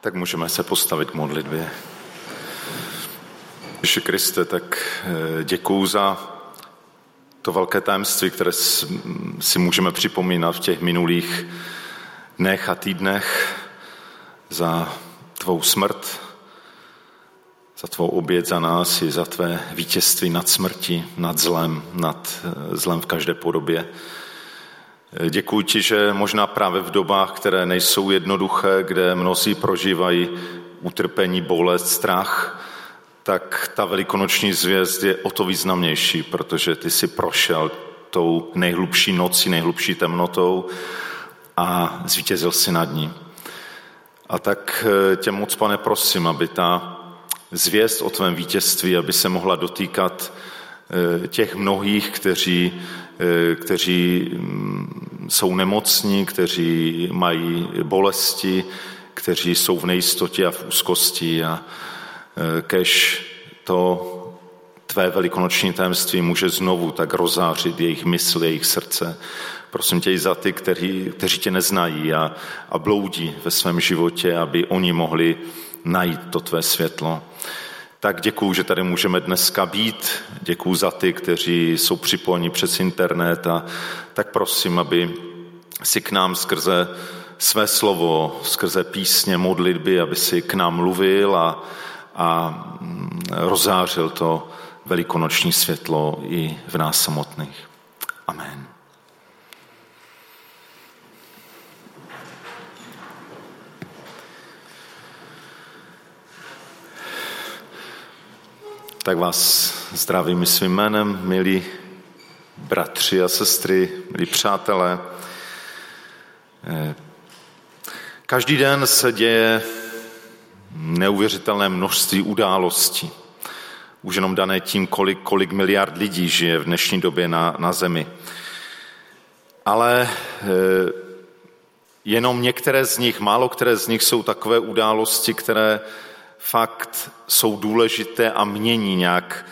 Tak můžeme se postavit k modlitbě. Ježíši Kriste, tak eh, děkuju za to velké tajemství, které si můžeme připomínat v těch minulých dnech a týdnech za tvou smrt, za tvou oběd za nás i za tvé vítězství nad smrti, nad zlem, nad eh, zlem v každé podobě. Děkuji ti, že možná právě v dobách, které nejsou jednoduché, kde mnozí prožívají utrpení, bolest, strach, tak ta velikonoční zvěst je o to významnější, protože ty si prošel tou nejhlubší nocí, nejhlubší temnotou a zvítězil si nad ní. A tak eh, tě moc, pane, prosím, aby ta zvěst o tvém vítězství, aby se mohla dotýkat těch mnohých, kteří Eh, kteří mm, jsou nemocní, kteří mají bolesti, kteří jsou v nejistotě a v úzkosti a eh, kež to tvé velikonoční tajemství může znovu tak rozářit jejich mysl, jejich srdce. Prosím tě i za ty, kteří, kteří tě neznají a, a bloudí ve svém životě, aby oni mohli najít to tvé světlo. Tak děkuju, že tady můžeme dneska být. Děkuju za ty, kteří jsou připojeni přes internet a tak prosím, aby si k nám skrze své slovo, skrze písně, modlitby, aby si k nám mluvil a, a mm, rozářil to velikonoční světlo i v nás samotných. Amen. Tak vás zdravím svým jménem, milí bratři a sestry, milí přátelé. Eh, každý den se děje neuvěřitelné množství událostí. Už jenom dané tím, kolik, kolik miliard lidí žije v dnešní době na, na Zemi. Ale eh, jenom některé z nich, málo které z nich jsou takové události, které fakt jsou důležité a mění nějak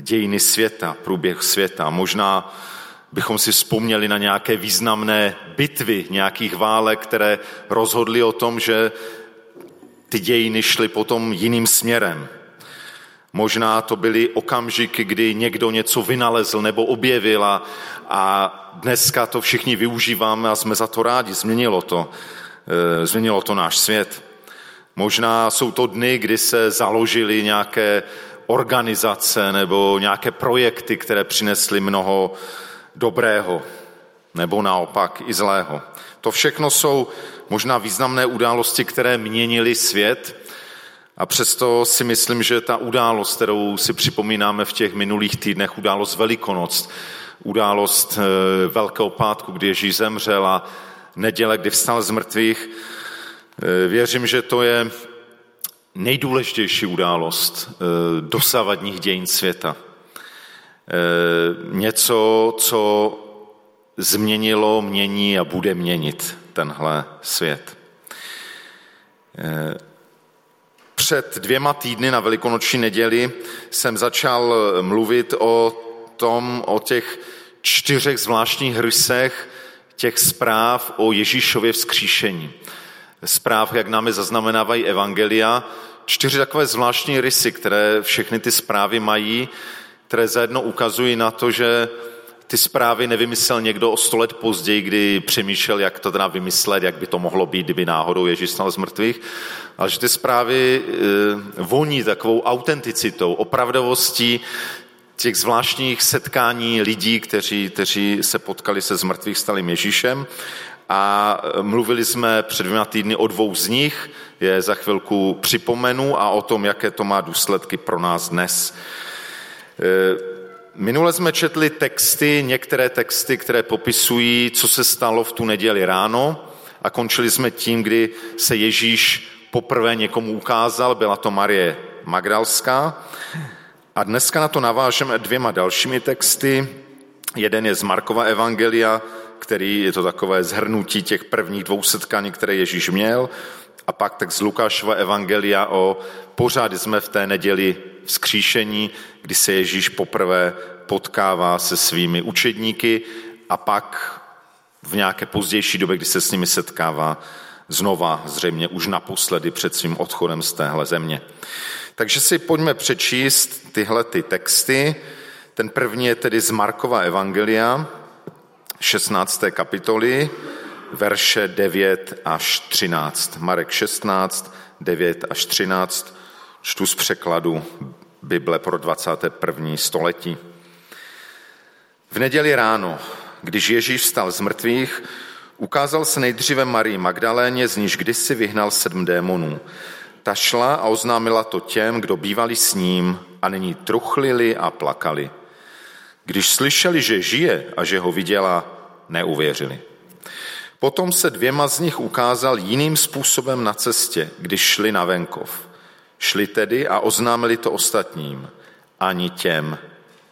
dějiny světa, průběh světa. Možná bychom si vzpomněli na nějaké významné bitvy, nějakých válek, které rozhodly o tom, že ty dějiny šly potom jiným směrem. Možná to byly okamžiky, kdy někdo něco vynalezl nebo objevil a, a dneska to všichni využíváme a jsme za to rádi. Změnilo to, e, změnilo to náš svět. Možná jsou to dny, kdy se založily nějaké organizace nebo nějaké projekty, které přinesly mnoho dobrého nebo naopak i zlého. To všechno jsou možná významné události, které měnily svět a přesto si myslím, že ta událost, kterou si připomínáme v těch minulých týdnech, událost Velikonoc, událost eh, Velkého pátku, kdy Ježíš zemřel a neděle, kdy vstal z mrtvých, věřím, že to je nejdůležitější událost eh, dosavadních dějin světa. Eh, něco, co změnilo, mění a bude měnit tenhle svět. Před dvěma týdny na Velikonoční neděli jsem začal mluvit o tom, o těch čtyřech zvláštních rysech těch zpráv o Ježíšově vzkříšení zpráv, jak nám je zaznamenávají evangelia, čtyři takové zvláštní rysy, které všechny ty zprávy mají, které zajedno ukazují na to, že ty zprávy nevymyslel někdo o sto let později, kdy přemýšlel, jak to teda vymyslet, jak by to mohlo být, kdyby náhodou Ježíš stal z mrtvých, ale že ty zprávy e, voní takovou autenticitou, opravdovostí těch zvláštních setkání lidí, kteří, kteří se potkali se zmrtvých stalým Ježíšem a mluvili jsme před dvěma týdny o dvou z nich, je za chvilku připomenu a o tom, jaké to má důsledky pro nás dnes. E, minule jsme četli texty, některé texty, které popisují, co se stalo v tu neděli ráno a končili jsme tím, kdy se Ježíš poprvé někomu ukázal, byla to Marie Magdalská. A dneska na to navážeme dvěma dalšími texty. Jeden je z Markova Evangelia, který je to takové zhrnutí těch prvních dvou setkání, které Ježíš měl, a pak tak z Lukášova evangelia o pořád jsme v té neděli vzkříšení, kdy se Ježíš poprvé potkává se svými učedníky a pak v nějaké pozdější době, kdy se s nimi setkává znova, zřejmě už naposledy před svým odchodem z téhle země. Takže si pojďme přečíst tyhle ty texty. Ten první je tedy z Markova Evangelia, 16. kapitoly, verše 9 až 13. Marek 16, 9 až 13, čtu z překladu Bible pro 21. století. V neděli ráno, když Ježíš vstal z mrtvých, ukázal se nejdříve Marii Magdaléně, z níž kdysi vyhnal sedm démonů. Ta šla a oznámila to těm, kdo bývali s ním a nyní truchlili a plakali. Když slyšeli, že žije a že ho viděla, neuvěřili. Potom se dvěma z nich ukázal jiným způsobem na cestě, když šli na venkov. Šli tedy a oznámili to ostatním. Ani těm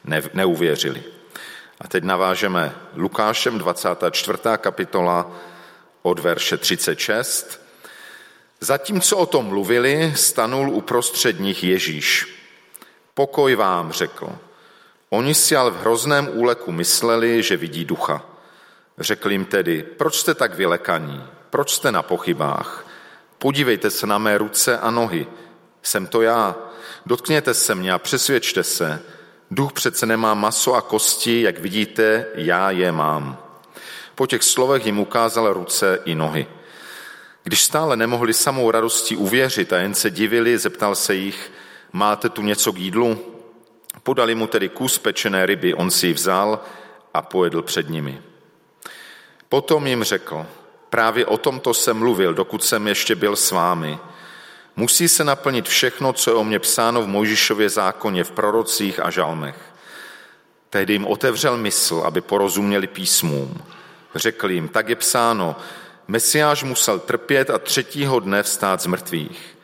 ne, neuvěřili. A teď navážeme Lukášem 24. kapitola od verše 36. Zatímco o tom mluvili, stanul uprostřed nich Ježíš. Pokoj vám, řekl. Oni si ale v hrozném úleku mysleli, že vidí ducha. Řekl jim tedy, proč jste tak vylekaní, proč jste na pochybách? Podívejte se na mé ruce a nohy, jsem to já. Dotkněte se mě a přesvědčte se. Duch přece nemá maso a kosti, jak vidíte, já je mám. Po těch slovech jim ukázal ruce i nohy. Když stále nemohli samou radostí uvěřit a jen se divili, zeptal se jich, máte tu něco k jídlu? Podali mu tedy kus pečené ryby, on si ji vzal a pojedl před nimi. Potom jim řekl, právě o tomto jsem mluvil, dokud jsem ještě byl s vámi. Musí se naplnit všechno, co je o mě psáno v Mojžišově zákoně, v prorocích a žalmech. Tehdy jim otevřel mysl, aby porozuměli písmům. Řekl jim, tak je psáno, Mesiáš musel trpět a třetího dne vstát z mrtvých.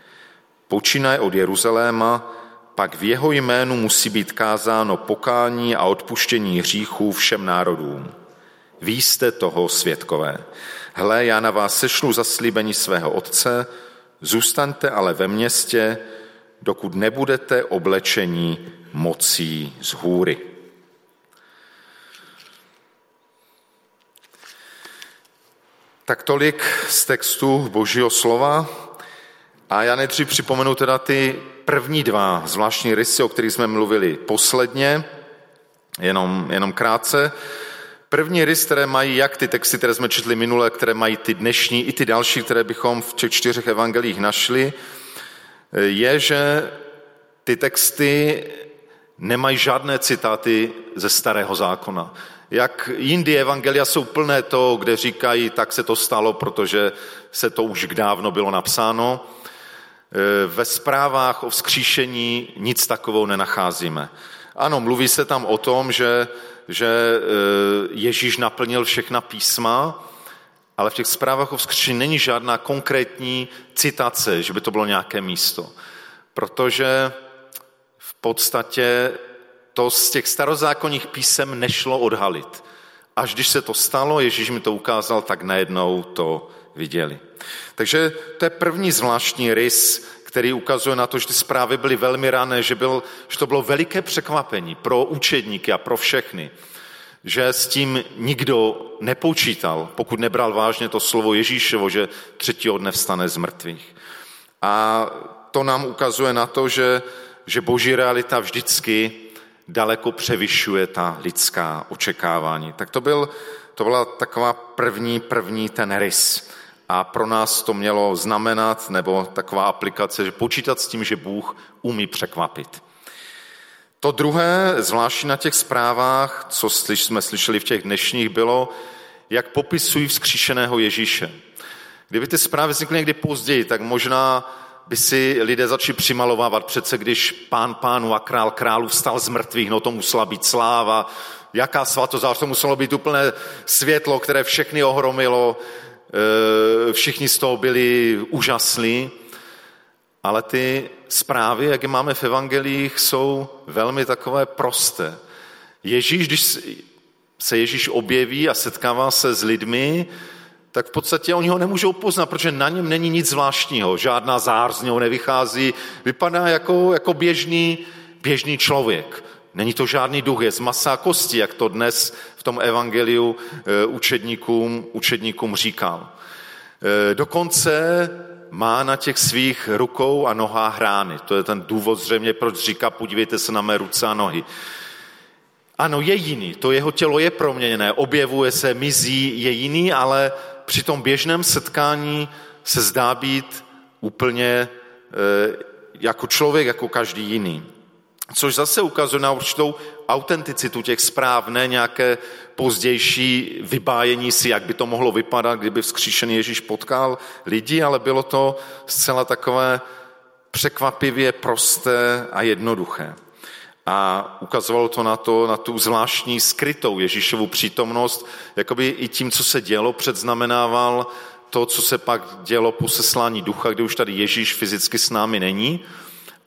Počínaje od Jeruzaléma, pak v jeho jménu musí být kázáno pokání a odpuštění hříchů všem národům. Vy jste toho světkové. Hle, já na vás sešlu zaslíbení svého otce, zůstaňte ale ve městě, dokud nebudete oblečení mocí z hůry. Tak tolik z textu Božího slova. A já nejdřív připomenu teda ty první dva zvláštní rysy, o kterých jsme mluvili posledně, jenom, jenom krátce. První rys, které mají jak ty texty, které jsme četli minule, které mají ty dnešní, i ty další, které bychom v těch čtyřech evangelích našli, je, že ty texty nemají žádné citáty ze starého zákona. Jak jindy evangelia jsou plné toho, kde říkají, tak se to stalo, protože se to už dávno bylo napsáno. Ve zprávách o vzkříšení nic takového nenacházíme. Ano, mluví se tam o tom, že že e, Ježíš naplnil všechna písma, ale v těch zprávách o vzkříšení není žádná konkrétní citace, že by to bylo nějaké místo. Protože v podstatě to z těch starozákonních písem nešlo odhalit. Až když se to stalo, Ježíš mi to ukázal, tak najednou to viděli. Takže to je první zvláštní rys který ukazuje na to, že ty zprávy byly velmi rané, že, byl, že to bylo veliké překvapení pro učedníky a pro všechny, že s tím nikdo nepočítal, pokud nebral vážně to slovo Ježíšovo, že třetího dne vstane z mrtvých. A to nám ukazuje na to, že, že boží realita vždycky daleko převyšuje ta lidská očekávání. Tak to, byl, to byla taková první, první ten rys. A pro nás to mělo znamenat, nebo taková aplikace, že počítat s tím, že Bůh umí překvapit. To druhé, zvláště na těch zprávách, co jsme slyšeli v těch dnešních, bylo, jak popisují vzkříšeného Ježíše. Kdyby ty zprávy vznikly někdy později, tak možná by si lidé začali přimalovávat přece, když pán pánu a král králu vstal z mrtvých, no to musela být sláva, jaká svatozář, to muselo být úplné světlo, které všechny ohromilo, všichni z toho byli úžaslí, ale ty zprávy, jak je máme v evangelích, jsou velmi takové prosté. Ježíš, když se Ježíš objeví a setkává se s lidmi, tak v podstatě oni ho nemůžou poznat, protože na něm není nic zvláštního, žádná zář z něho nevychází, vypadá jako, jako běžný, běžný člověk. Není to žádný duch, je z masa a kosti, jak to dnes tom evangeliu eh, učedníkům, učedníkům říkal. E, dokonce má na těch svých rukou a nohách rány. To je ten důvod zřejmě, proč říká, podívejte se na mé ruce a nohy. Ano, je jiný, to jeho tělo je proměněné, objevuje se, mizí, je jiný, ale při tom běžném setkání se zdá být úplně e, jako člověk, jako každý jiný. Což zase ukazuje na určitou autenticitu těch zpráv, ne nějaké pozdější vybájení si, jak by to mohlo vypadat, kdyby vzkříšený Ježíš potkal lidi, ale bylo to zcela takové překvapivě prosté a jednoduché. A ukazovalo to na, to, na tu zvláštní skrytou Ježíšovu přítomnost, jakoby i tím, co se dělo, předznamenával to, co se pak dělo po seslání ducha, kdy už tady Ježíš fyzicky s námi není,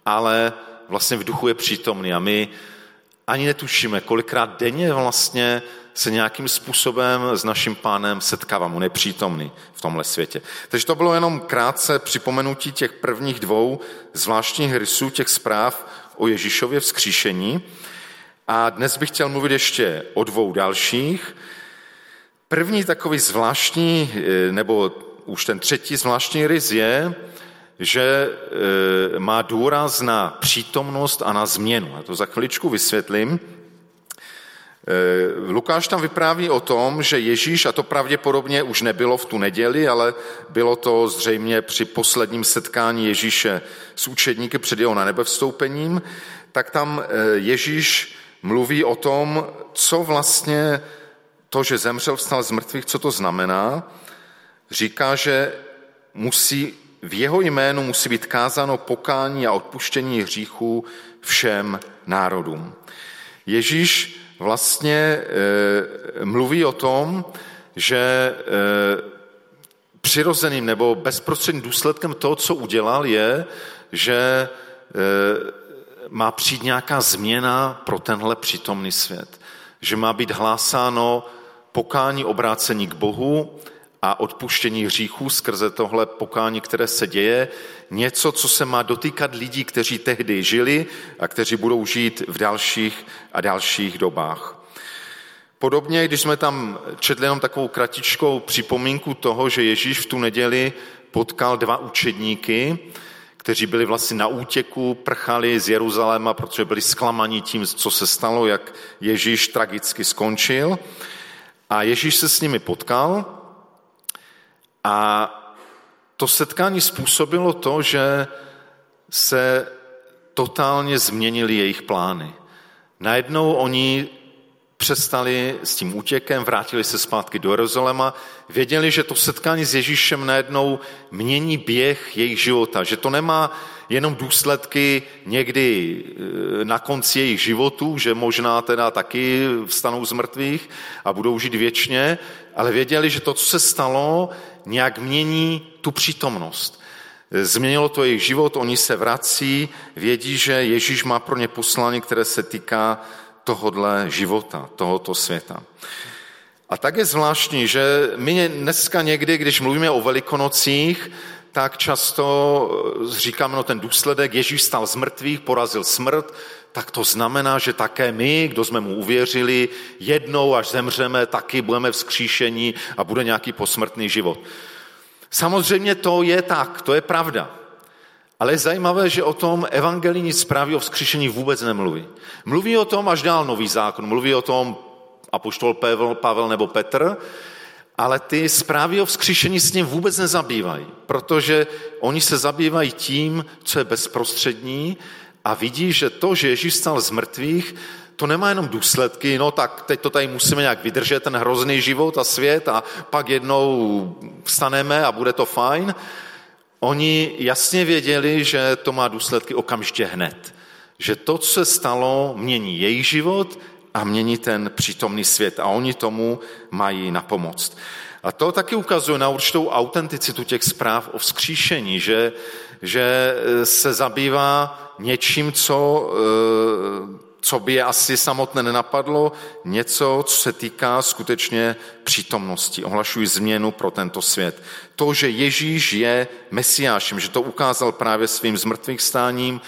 ale vlastně v duchu je přítomný a my ani netušíme, kolikrát denně vlastně se nějakým způsobem s naším pánem setkávám, on je přítomný v tomhle světě. Takže to bylo jenom krátce připomenutí těch prvních dvou zvláštních rysů, těch zpráv o Ježíšově vzkříšení. A dnes bych chtěl mluvit ještě o dvou dalších. První takový zvláštní, eh, nebo už ten třetí zvláštní rys je, že e, má důraz na přítomnost a na změnu. A to za chviličku vysvětlím. E, Lukáš tam vypráví o tom, že Ježíš, a to pravděpodobně už nebylo v tu neděli, ale bylo to zřejmě při posledním setkání Ježíše s učedníky před jeho na nebevstoupením, tak tam e, Ježíš mluví o tom, co vlastně to, že zemřel, vstal z mrtvých, co to znamená. Říká, že musí v jeho jménu musí být kázáno pokání a odpuštění hříchů všem národům. Ježíš vlastně e, mluví o tom, že e, přirozeným nebo bezprostředním důsledkem toho, co udělal, je, že e, má přijít nějaká změna pro tenhle přítomný svět. Že má být hlásáno pokání obrácení k Bohu, a odpuštění hříchů skrze tohle pokání, které se děje, něco, co se má dotýkat lidí, kteří tehdy žili a kteří budou žít v dalších a dalších dobách. Podobně, když jsme tam četli jenom takovou kratičkou připomínku toho, že Ježíš v tu neděli potkal dva učedníky, kteří byli vlastně na útěku, prchali z Jeruzaléma, protože byli zklamaní tím, co se stalo, jak Ježíš tragicky skončil. A Ježíš se s nimi potkal a to setkání způsobilo to, že se totálně změnily jejich plány. Najednou oni přestali s tím útěkem, vrátili se zpátky do Jeruzaléma, věděli, že to setkání s Ježíšem najednou mění běh jejich života, že to nemá jenom důsledky někdy e, na konci jejich životů, že možná teda taky vstanou z mrtvých a budou žít věčně, ale věděli, že to, co se stalo, nějak mění tu přítomnost. Změnilo to jejich život, oni se vrací, vědí, že Ježíš má pro ně poslání, které se týká tohodle života, tohoto světa. A tak je zvláštní, že my dneska někdy, když mluvíme o velikonocích, tak často říkáme, no ten důsledek, Ježíš stal z mrtvých, porazil smrt, tak to znamená, že také my, kdo jsme mu uvěřili, jednou, až zemřeme, taky budeme vzkříšení a bude nějaký posmrtný život. Samozřejmě to je tak, to je pravda. Ale je zajímavé, že o tom evangelijní zprávy o vzkříšení vůbec nemluví. Mluví o tom až dál nový zákon, mluví o tom apoštol Pavel, Pavel nebo Petr, ale ty zprávy o vzkříšení s ním vůbec nezabývají, protože oni se zabývají tím, co je bezprostřední a vidí, že to, že Ježíš stal z mrtvých, to nemá jenom důsledky, no tak teď to tady musíme nějak vydržet, ten hrozný život a svět a pak jednou vstaneme a bude to fajn. Oni jasně věděli, že to má důsledky okamžitě hned. Že to, co se stalo, mění jejich život a mění ten přítomný svět a oni tomu mají na pomoc. A to taky ukazuje na určitou autenticitu těch zpráv o vzkříšení, že, že se zabývá něčím, co, eh, co by je asi samotné nenapadlo, něco, co se týká skutečně přítomnosti. Ohlašují změnu pro tento svět. To, že Ježíš je mesiášem, že to ukázal právě svým zmrtvých stáním,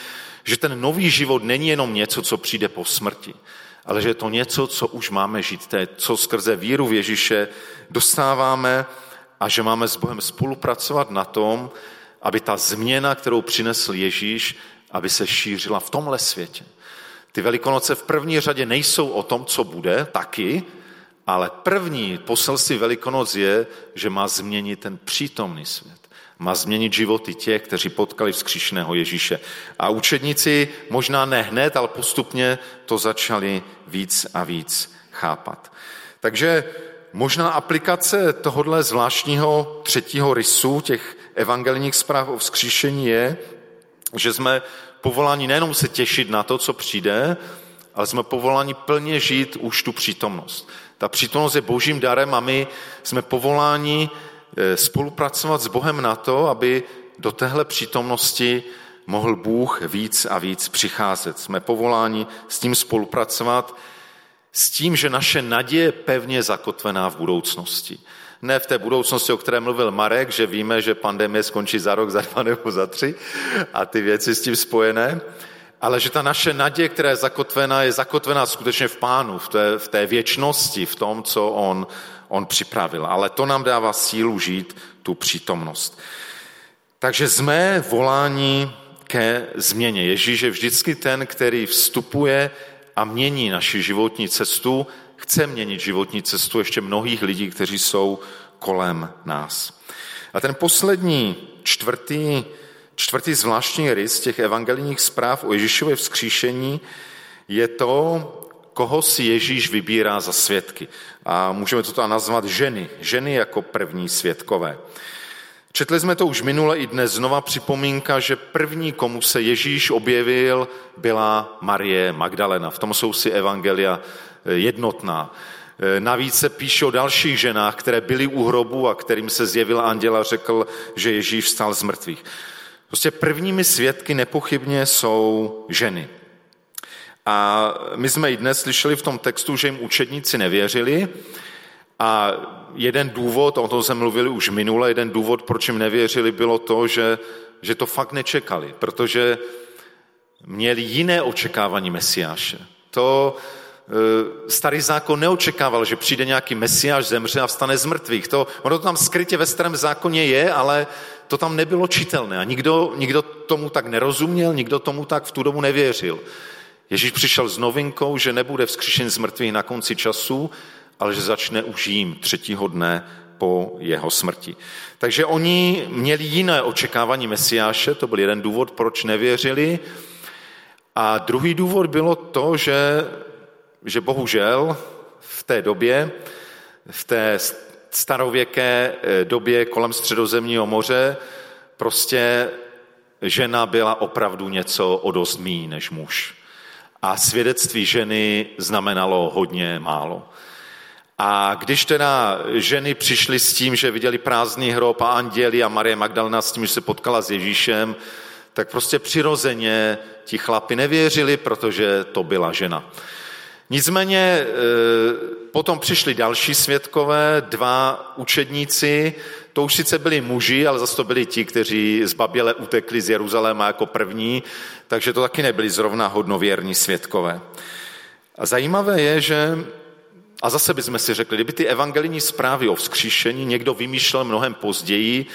že ten nový život není jenom něco, co přijde po smrti, ale že je to něco, co už máme žít, to je, co skrze víru v Ježíše dostáváme a že máme s Bohem spolupracovat na tom, aby ta změna, kterou přinesl Ježíš, aby se šířila v tomhle světě. Ty velikonoce v první řadě nejsou o tom, co bude, taky, ale první poselství velikonoc je, že má změnit ten přítomný svět. Má změnit životy těch, kteří potkali vzkříšeného Ježíše. A učedníci možná ne hned, ale postupně to začali víc a víc chápat. Takže možná aplikace tohohle zvláštního třetího rysu těch evangelních zpráv o vzkříšení je, že jsme povoláni nejenom se těšit na to, co přijde, ale jsme povoláni plně žít už tu přítomnost. Ta přítomnost je božím darem a my jsme povoláni eh, spolupracovat s Bohem na to, aby do téhle přítomnosti mohl Bůh víc a víc přicházet. Jsme povoláni s tím spolupracovat, s tím, že naše naděje je pevně zakotvená v budoucnosti. Ne v té budoucnosti, o které mluvil Marek, že víme, že pandemie skončí za rok, za dva nebo za tři a ty věci s tím spojené, ale že ta naše naděje, která je zakotvená, je zakotvená skutečně v Pánu, v té, v té věčnosti, v tom, co on, on připravil. Ale to nám dává sílu žít tu přítomnost. Takže jsme volání ke změně. Ježíš je vždycky ten, který vstupuje a mění naši životní cestu, chce měnit životní cestu ještě mnohých lidí, kteří jsou kolem nás. A ten poslední, čtvrtý, čtvrtý zvláštní rys těch evangelijních zpráv o Ježíšově vzkříšení je to, koho si Ježíš vybírá za svědky. A můžeme to nazvat ženy. Ženy jako první svědkové. Četli jsme to už minule i dnes znova připomínka, že první, komu se Ježíš objevil, byla Marie Magdalena. V tom jsou si evangelia jednotná. Eh, navíc se píše o dalších ženách, které byly u hrobu a kterým se zjevil anděl a řekl, že Ježíš vstal z mrtvých. Prostě prvními svědky nepochybně jsou ženy. A my jsme i dnes slyšeli v tom textu, že jim učedníci nevěřili, a jeden důvod, o tom jsme mluvili už minule, jeden důvod, proč jim nevěřili, bylo to, že, že to fakt nečekali, protože měli jiné očekávání Mesiáše. To starý zákon neočekával, že přijde nějaký Mesiáš, zemře a vstane z mrtvých. To, ono to tam skrytě ve starém zákoně je, ale to tam nebylo čitelné a nikdo, nikdo tomu tak nerozuměl, nikdo tomu tak v tu dobu nevěřil. Ježíš přišel s novinkou, že nebude vzkříšen z mrtvých na konci času, ale že začne už jím třetího dne po jeho smrti. Takže oni měli jiné očekávání Mesiáše, to byl jeden důvod, proč nevěřili. A druhý důvod bylo to, že, že bohužel v té době, v té starověké eh, době kolem středozemního moře, prostě žena byla opravdu něco o dost mý než muž. A svědectví ženy znamenalo hodně málo. A když teda ženy přišly s tím, že viděli prázdný hrob a anděli a Marie Magdalena s tím, že se potkala s Ježíšem, tak prostě přirozeně ti chlapi nevěřili, protože to byla žena. Nicméně e, potom přišli další svědkové, dva učedníci, to už sice byli muži, ale zase to byli ti, kteří z Baběle utekli z Jeruzaléma jako první, takže to taky nebyli zrovna hodnověrní svědkové. A zajímavé je, že a zase bychom si řekli, kdyby ty evangelijní zprávy o vzkříšení někdo vymýšlel mnohem později,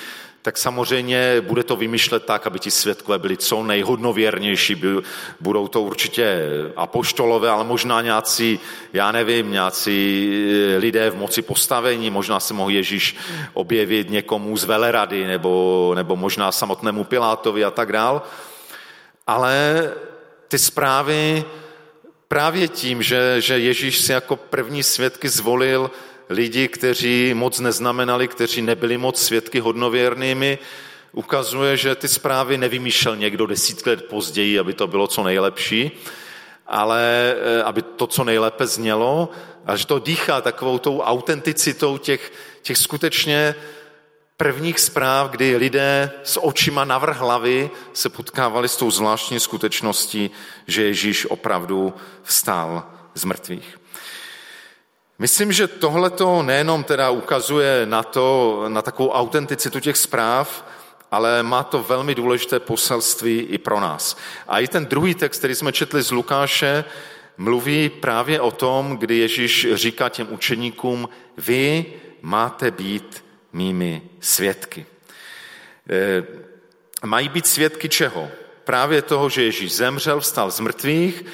tak samozřejmě bude to vymýšlet tak, aby ti světkové byli co nejhodnověrnější. Budou to určitě apoštolové, ale možná nějací, já nevím, nějací lidé v moci postavení, možná se mohl Ježíš objevit někomu z velerady, nebo, nebo možná samotnému Pilátovi a tak dál. Ale ty zprávy právě tím, že, že Ježíš si jako první svědky zvolil lidi, kteří moc neznamenali, kteří nebyli moc svědky hodnověrnými, ukazuje, že ty zprávy nevymýšlel někdo desítky let později, aby to bylo co nejlepší, ale eh, aby to co nejlépe znělo a že to dýchá takovou tou autenticitou těch, těch skutečně prvních zpráv, kdy lidé s očima navrh hlavy se potkávali s tou zvláštní skutečností, že Ježíš opravdu vstál z mrtvých. Myslím, že tohle to nejenom teda ukazuje na, to, na takovou autenticitu těch zpráv, ale má to velmi důležité poselství i pro nás. A i ten druhý text, který jsme četli z Lukáše, mluví právě o tom, kdy Ježíš říká těm učeníkům, vy máte být mými svědky. E, mají být svědky čeho? Právě toho, že Ježíš zemřel, vstal z mrtvých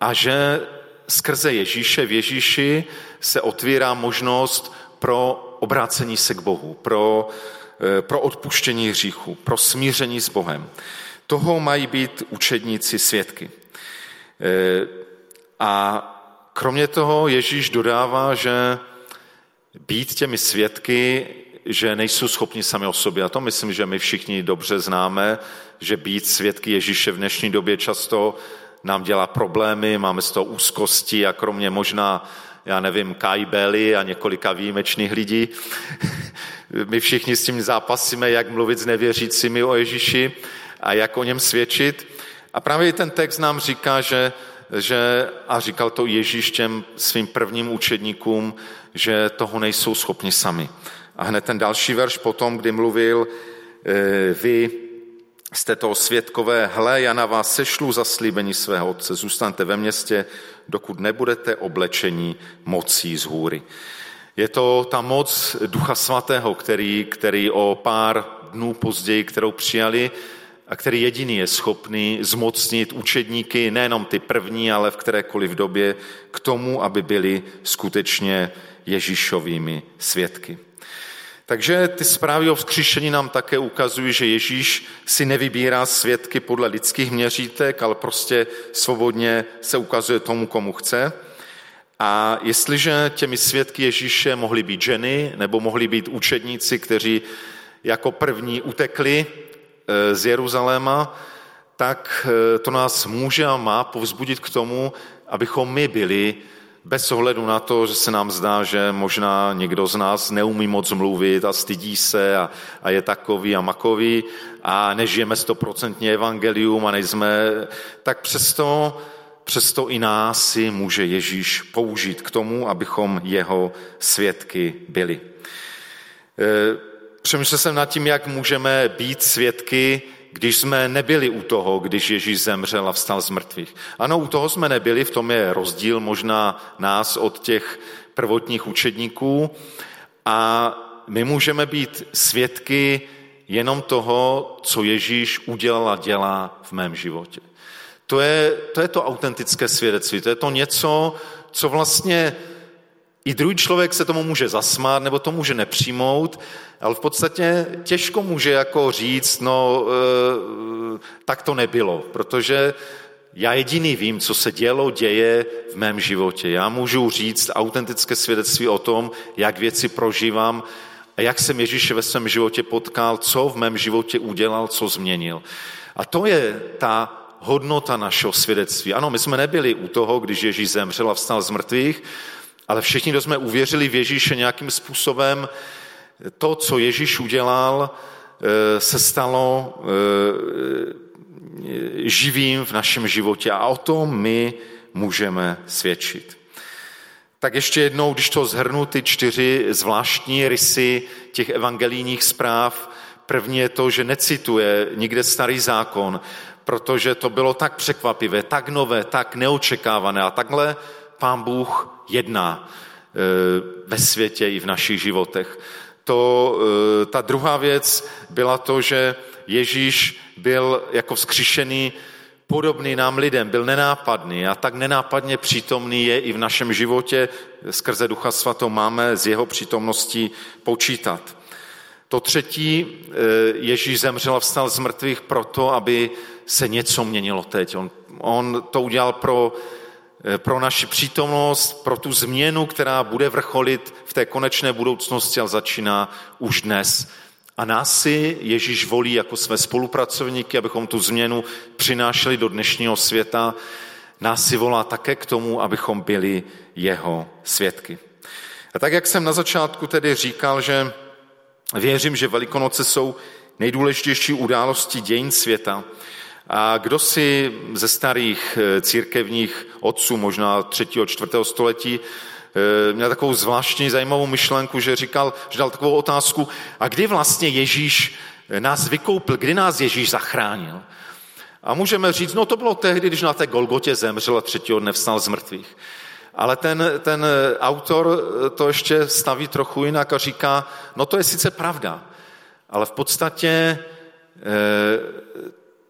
a že skrze Ježíše, v Ježíši se otvírá možnost pro obrácení se k Bohu, pro, e, pro odpuštění hříchu, pro smíření s Bohem. Toho mají být učedníci svědky. E, a kromě toho Ježíš dodává, že být těmi svědky, že nejsou schopni sami o sobě. A to myslím, že my všichni dobře známe, že být svědky Ježíše v dnešní době často nám dělá problémy, máme z toho úzkosti a kromě možná, já nevím, Kai Belly a několika výjimečných lidí, my všichni s tím zápasíme, jak mluvit s nevěřícími o Ježíši a jak o něm svědčit. A právě ten text nám říká, že, že a říkal to Ježíš těm svým prvním učedníkům, že toho nejsou schopni sami. A hned ten další verš potom, kdy mluvil, eh, vy jste toho světkové, hle, já na vás sešlu zaslíbení svého otce, zůstaňte ve městě, dokud nebudete oblečení mocí z hůry. Je to ta moc Ducha Svatého, který, který o pár dnů později, kterou přijali, a který jediný je schopný zmocnit učedníky, nejenom ty první, ale v kterékoliv době, k tomu, aby byli skutečně Ježíšovými svědky. Takže ty zprávy o vzkříšení nám také ukazují, že Ježíš si nevybírá svědky podle lidských měřítek, ale prostě svobodně se ukazuje tomu, komu chce. A jestliže těmi svědky Ježíše mohly být ženy nebo mohli být učedníci, kteří jako první utekli eh, z Jeruzaléma, tak eh, to nás může a má povzbudit k tomu, abychom my byli bez ohledu na to, že se nám zdá, že možná někdo z nás neumí moc mluvit a stydí se a, a je takový a makový a nežijeme stoprocentně evangelium a nejsme, tak přesto, přesto i nás si může Ježíš použít k tomu, abychom jeho svědky byli. E, přemýšlel jsem nad tím, jak můžeme být svědky když jsme nebyli u toho, když Ježíš zemřel a vstal z mrtvých. Ano, u toho jsme nebyli, v tom je rozdíl možná nás od těch prvotních učedníků a my můžeme být svědky jenom toho, co Ježíš udělal a dělá v mém životě. To je, to je to autentické svědectví, to je to něco, co vlastně i druhý člověk se tomu může zasmát nebo to může nepřijmout, ale v podstatě těžko může jako říct, no e, tak to nebylo, protože já jediný vím, co se dělo, děje v mém životě. Já můžu říct autentické svědectví o tom, jak věci prožívám a jak jsem Ježíše ve svém životě potkal, co v mém životě udělal, co změnil. A to je ta hodnota našeho svědectví. Ano, my jsme nebyli u toho, když Ježíš zemřel a vstal z mrtvých, ale všichni, kdo jsme uvěřili v Ježíše nějakým způsobem, to, co Ježíš udělal, eh, se stalo eh, živým v našem životě. A o tom my můžeme svědčit. Tak ještě jednou, když to zhrnu, ty čtyři zvláštní rysy těch evangelijních zpráv, první je to, že necituje nikde starý zákon, protože to bylo tak překvapivé, tak nové, tak neočekávané. A takhle pán Bůh jedná eh, ve světě i v našich životech. To, eh, ta druhá věc byla to, že Ježíš byl jako vzkříšený podobný nám lidem, byl nenápadný a tak nenápadně přítomný je i v našem životě. Skrze Ducha Svatou máme z jeho přítomností počítat. To třetí, eh, Ježíš zemřel a vstal z mrtvých proto, aby se něco měnilo teď. On, on to udělal pro pro naši přítomnost, pro tu změnu, která bude vrcholit v té konečné budoucnosti, ale začíná už dnes. A nás si Ježíš volí jako své spolupracovníky, abychom tu změnu přinášeli do dnešního světa. Nás si volá také k tomu, abychom byli jeho svědky. A tak, jak jsem na začátku tedy říkal, že věřím, že Velikonoce jsou nejdůležitější události dějin světa, a kdo si ze starých eh, církevních otců, možná třetího, čtvrtého století, eh, měl takovou zvláštní zajímavou myšlenku, že říkal, že dal takovou otázku, a kdy vlastně Ježíš eh, nás vykoupil, kdy nás Ježíš zachránil? A můžeme říct, no to bylo tehdy, když na té Golgotě zemřel a třetího dne vstal z mrtvých. Ale ten, ten autor to ještě staví trochu jinak a říká, no to je sice pravda, ale v podstatě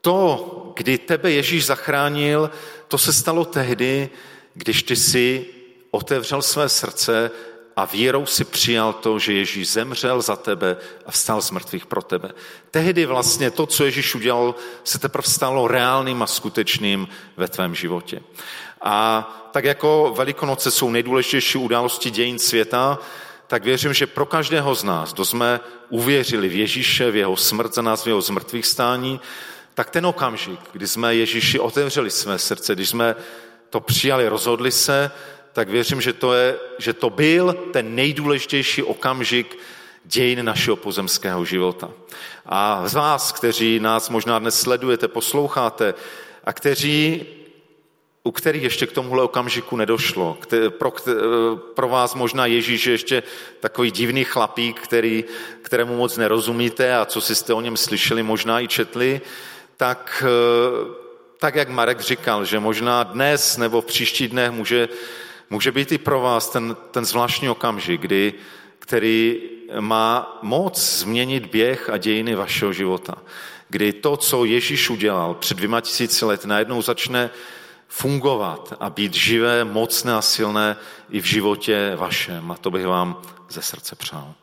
to, kdy tebe Ježíš zachránil, to se stalo tehdy, když ty si otevřel své srdce a vírou si přijal to, že Ježíš zemřel za tebe a vstal z mrtvých pro tebe. Tehdy vlastně to, co Ježíš udělal, se teprve stalo reálným a skutečným ve tvém životě. A tak jako Velikonoce jsou nejdůležitější události dějin světa, tak věřím, že pro každého z nás, kdo jsme uvěřili v Ježíše, v jeho smrt za nás, v jeho zmrtvých stání, tak ten okamžik, kdy jsme Ježíši otevřeli své srdce, když jsme to přijali, rozhodli se, tak věřím, že to, je, že to byl ten nejdůležitější okamžik dějin našeho pozemského života. A z vás, kteří nás možná dnes sledujete, posloucháte a kteří u kterých ještě k tomuhle okamžiku nedošlo. Pro, pro vás možná Ježíš je ještě takový divný chlapík, který, kterému moc nerozumíte a co si jste o něm slyšeli, možná i četli, tak, tak jak Marek říkal, že možná dnes nebo v příští dnech může, může být i pro vás ten, ten zvláštní okamžik, kdy, který má moc změnit běh a dějiny vašeho života. Kdy to, co Ježíš udělal před dvěma tisíci let, najednou začne fungovat a být živé, mocné a silné i v životě vašem. A to bych vám ze srdce přál.